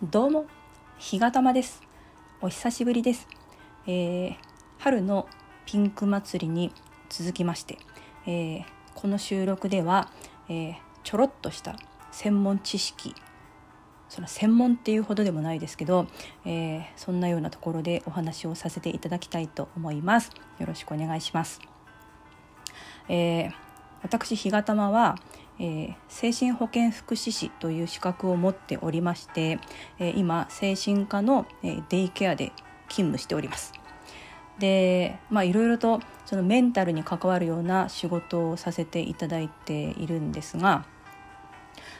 どうも、日がたまです。お久しぶりです。えー、春のピンク祭りに続きまして、えー、この収録では、えー、ちょろっとした専門知識その専門っていうほどでもないですけど、えー、そんなようなところでお話をさせていただきたいと思います。よろしくお願いします。えー、私日がたまは、えー、精神保健福祉士という資格を持っておりまして、えー、今精神科の、えー、デイケアで勤務しております。でまあいろいろとそのメンタルに関わるような仕事をさせていただいているんですが、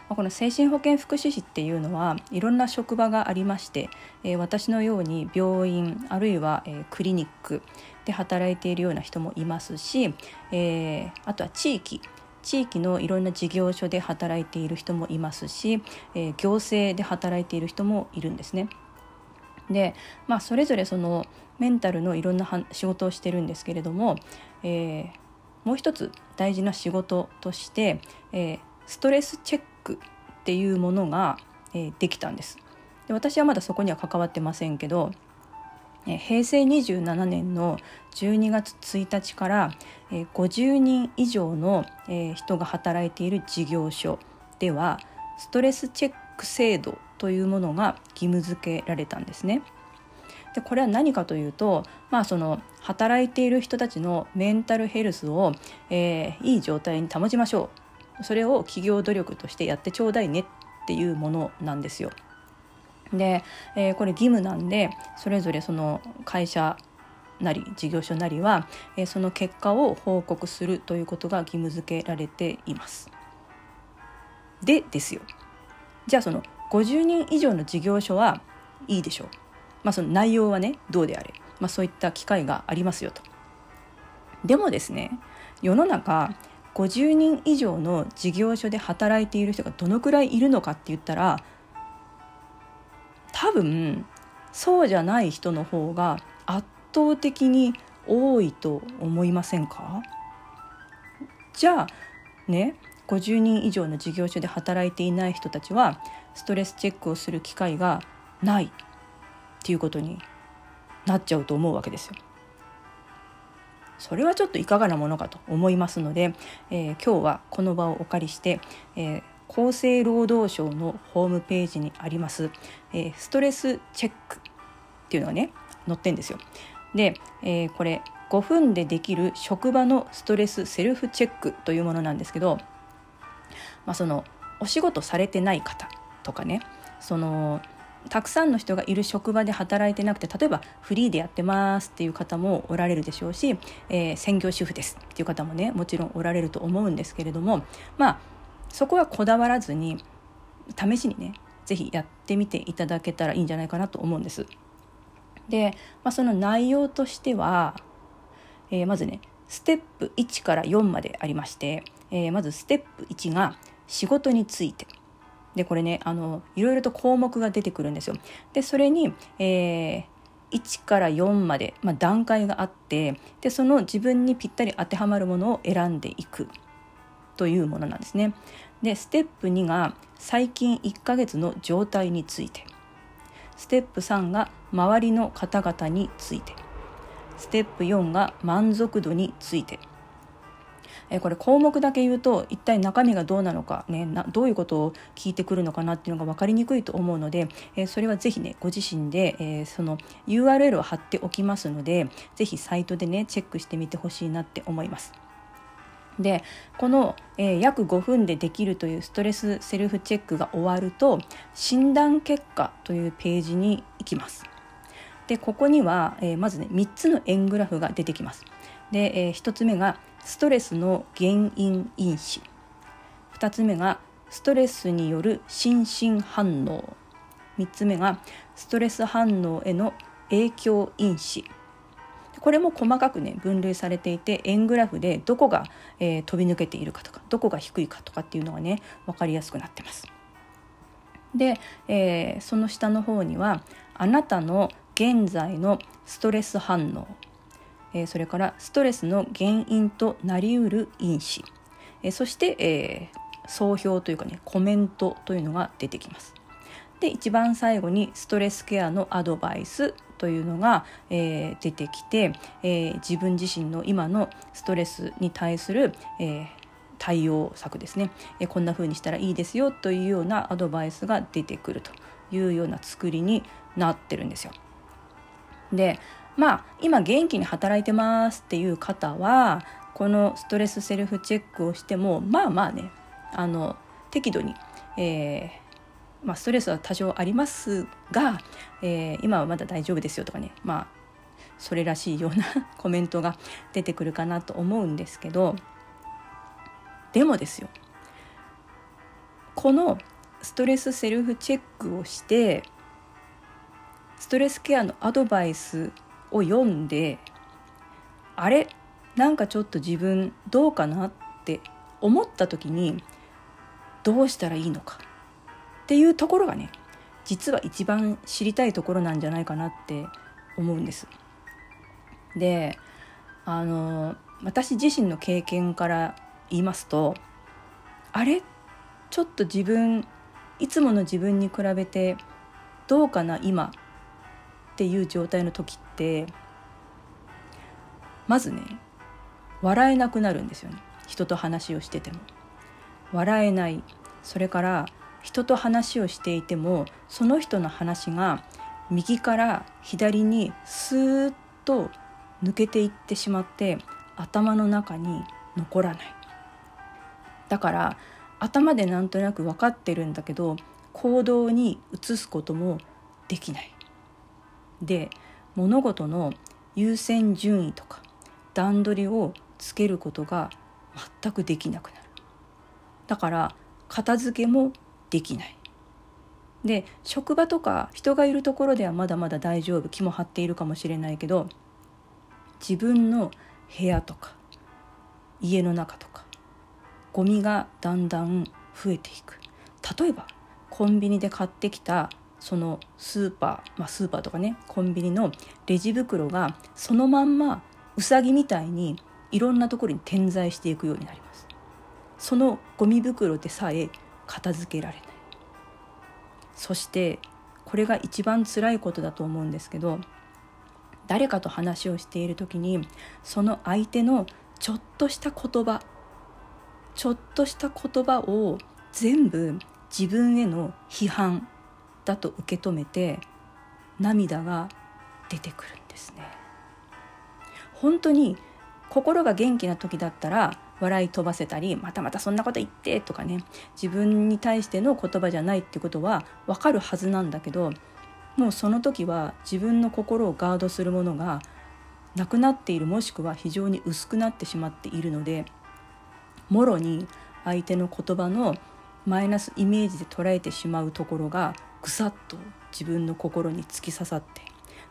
ま、この精神保健福祉士っていうのはいろんな職場がありまして、えー、私のように病院あるいは、えー、クリニックで働いているような人もいますし、えー、あとは地域地域のいろんな事業所で働いている人もいますし、えー、行政で働いている人もいるんですね。で、まあ、それぞれそのメンタルのいろんな仕事をしてるんですけれども、えー、もう一つ大事な仕事として、えー、ストレスチェックっていうものが、え、できたんです。で私はまだそこには関わってませんけど平成27年の12月1日から50人以上の人が働いている事業所ではストレスチェック制度というものが義務付けられたんですね。でこれは何かというと、まあ、その働いている人たちのメンタルヘルスを、えー、いい状態に保ちましょうそれを企業努力としてやってちょうだいねっていうものなんですよ。で、えー、これ義務なんでそれぞれその会社なり事業所なりは、えー、その結果を報告するということが義務付けられています。でですよじゃあその50人以上の事業所はいいでしょう。まあ、その内容はねどうであれ、まあ、そういった機会がありますよと。でもですね世の中50人以上の事業所で働いている人がどのくらいいるのかって言ったら多分そうじゃない人の方が圧倒的に多いと思いませんか？じゃあね50人以上の事業所で働いていない人たちはストレスチェックをする機会がないっていうことになっちゃうと思うわけですよ。それはちょっといかがなものかと思いますので、えー、今日はこの場をお借りして、えー、厚生労働省のホームページにあります、えー、ストレスチェックっていうのがね載ってんですよ。で、えー、これ5分でできる職場のストレスセルフチェックというものなんですけど、まあ、そのお仕事されてない方とかねそのたくさんの人がいる職場で働いてなくて例えばフリーでやってますっていう方もおられるでしょうし、えー、専業主婦ですっていう方もねもちろんおられると思うんですけれどもまあそこはこだわらずに試しにね是非やってみていただけたらいいんじゃないかなと思うんです。で、まあ、その内容としては、えー、まずねステップ1から4までありまして、えー、まずステップ1が仕事について。でこれねあのいろいろと項目が出てくるんですよ。でそれに、えー、1から4まで、まあ、段階があってでその自分にぴったり当てはまるものを選んでいくというものなんですね。でステップ2が最近1ヶ月の状態についてステップ3が周りの方々についてステップ4が満足度についてえこれ項目だけ言うと一体中身がどうなのか、ね、などういうことを聞いてくるのかなっていうのが分かりにくいと思うので、えそれはぜひねご自身で、えその URL を貼っておきますのでぜひサイトでねチェックしてみてほしいなって思います。でこの、えー、約5分でできるというストレスセルフチェックが終わると診断結果というページに行きます。でここには、えー、まずね3つの円グラフが出てきます。で、えー、1つ目がストレスの原因因子2つ目がストレスによる心身反応3つ目がストレス反応への影響因子これも細かくね分類されていて円グラフでどこが、えー、飛び抜けているかとかどこが低いかとかっていうのがね分かりやすくなってます。で、えー、その下の方にはあなたの現在のストレス反応、えー、それからストレスの原因となりうる因子、えー、そして、えー、総評というかねコメントというのが出てきます。で一番最後にストレスケアのアドバイスというのが、えー、出てきて、えー、自分自身の今のストレスに対する、えー、対応策ですね、えこんな風にしたらいいですよというようなアドバイスが出てくるというような作りになってるんですよ。でまあ今元気に働いてますっていう方はこのストレスセルフチェックをしてもまあまあねあの適度に、えー、まあ、ストレスは多少ありますが、えー、今はまだ大丈夫ですよとかねまあそれらしいような コメントが出てくるかなと思うんですけどでもですよこのストレスセルフチェックをしてストレスケアのアドバイスを読んであれなんかちょっと自分どうかなって思った時にどうしたらいいのか。っていうところがね実は一番知りたいところなんじゃないかなって思うんです。であの私自身の経験から言いますとあれ？ちょっと自分いつもの自分に比べてどうかな今？っていう状態の時ってまずね笑えなくなるんですよね人と話をしてても。笑えないそれから人と話をしていてもその人の話が右から左にスーッと抜けていってしまって頭の中に残らない。だから頭でなんとなく分かってるんだけど行動に移すこともできない。で物事の優先順位とか段取りをつけることが全くできなくなる。だから片付けもできない。で職場とか人がいるところではまだまだ大丈夫気も張っているかもしれないけど自分の部屋とか家の中とかゴミがだんだん増えていく。例えばコンビニで買ってきたそのスーパー、まあ、スーパーとかねコンビニのレジ袋がそのまんまうさぎみたいにいろんなところに点在していくようになります。そのゴミ袋でさえ片付けられない。そしてこれが一番辛いことだと思うんですけど誰かと話をしている時にその相手のちょっとした言葉ちょっとした言葉を全部自分への批判だと受け止めて涙が出てくるんですね。本当に心が元気な時だったら笑い飛ばせたりまたまたそんなこと言ってとかね自分に対しての言葉じゃないってことは分かるはずなんだけどもうその時は自分の心をガードするものがなくなっているもしくは非常に薄くなってしまっているのでもろに相手の言葉のマイナスイメージで捉えてしまうところがぐさっと自分の心に突き刺さって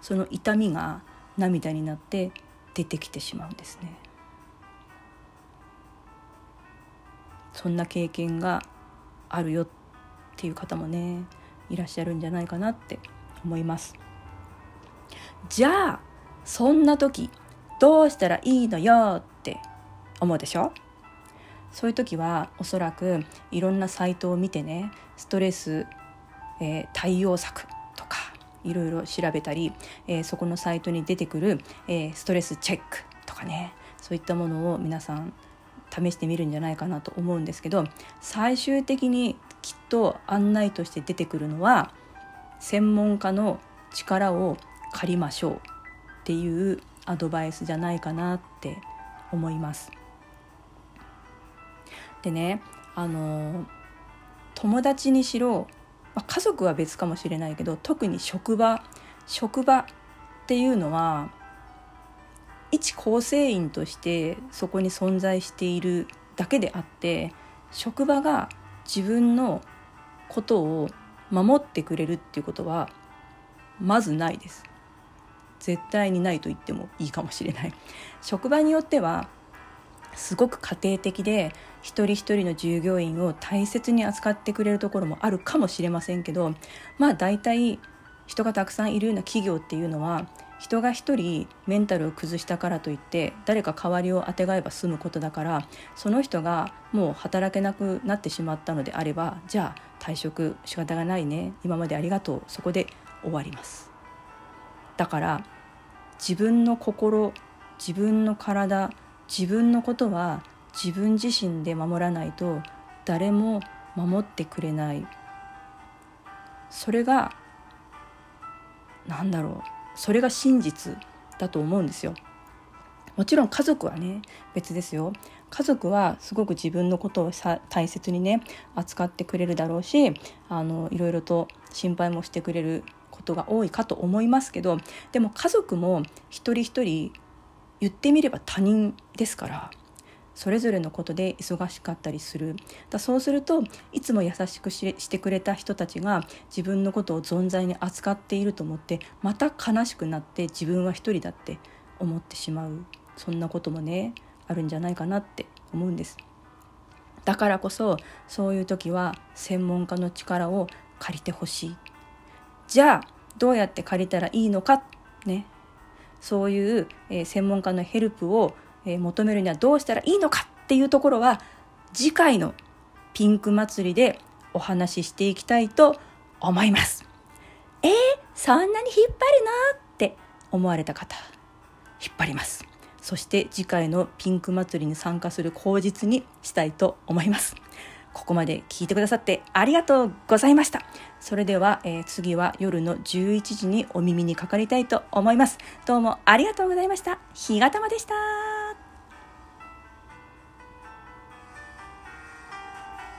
その痛みが涙になって出てきてしまうんですね。そんな経験があるよっていう方もねいらっしゃるんじゃないかなって思います。じゃあそんな時どうしたらいいのよって思うでしょ？そういう時はおそらくいろんなサイトを見てねストレス、えー、対応策とかいろいろ調べたり、えー、そこのサイトに出てくる、えー、ストレスチェックとかねそういったものを皆さん試してみるんじゃないかなと思うんですけど最終的にきっと案内として出てくるのは専門家の力を借りましょうっていうアドバイスじゃないかなって思います。でねあの友達にしろ、まあ、家族は別かもしれないけど特に職場職場っていうのは一構成員としてそこに存在しているだけであって職場が自分のことを守ってくれるっていうことはまずないです。絶対にないと言ってもいいかもしれない。職場によってはすごく家庭的で一人一人の従業員を大切に扱ってくれるところもあるかもしれませんけどまあ大体人がたくさんいるような企業っていうのは人が一人メンタルを崩したからといって誰か代わりをあてがえば済むことだからその人がもう働けなくなってしまったのであればじゃあ退職仕方がないね。今までありがとう。そこで終わります。だから自分の心自分の体自分のことは自分自身で守らないと誰も守ってくれない。それが何だろう。それが真実だと思うんですよ。もちろん家族はね別ですよ家族はすごく自分のことをさ大切にね扱ってくれるだろうしあのいろいろと心配もしてくれることが多いかと思いますけどでも家族も一人一人言ってみれば他人ですからそれぞれのことで忙しかったりする。だそうするといつも優しくしてくれた人たちが自分のことを存在に扱っていると思ってまた悲しくなって自分は一人だって思ってしまう。そんなこともねあるんじゃないかなって思うんです。だからこそそういう時は専門家の力を借りてほしい。じゃあどうやって借りたらいいのかね。そういう、えー、専門家のヘルプをえ求めるにはどうしたらいいのかっていうところは次回のピンク祭りでお話ししていきたいと思います。えー、そんなに引っ張るのって思われた方引っ張ります。そして次回のピンク祭りに参加する口実にしたいと思います。ここまで聞いてくださってありがとうございました。それでは、えー、次は夜の11時にお耳にかかりたいと思います。どうもありがとうございました。ひがたまでした。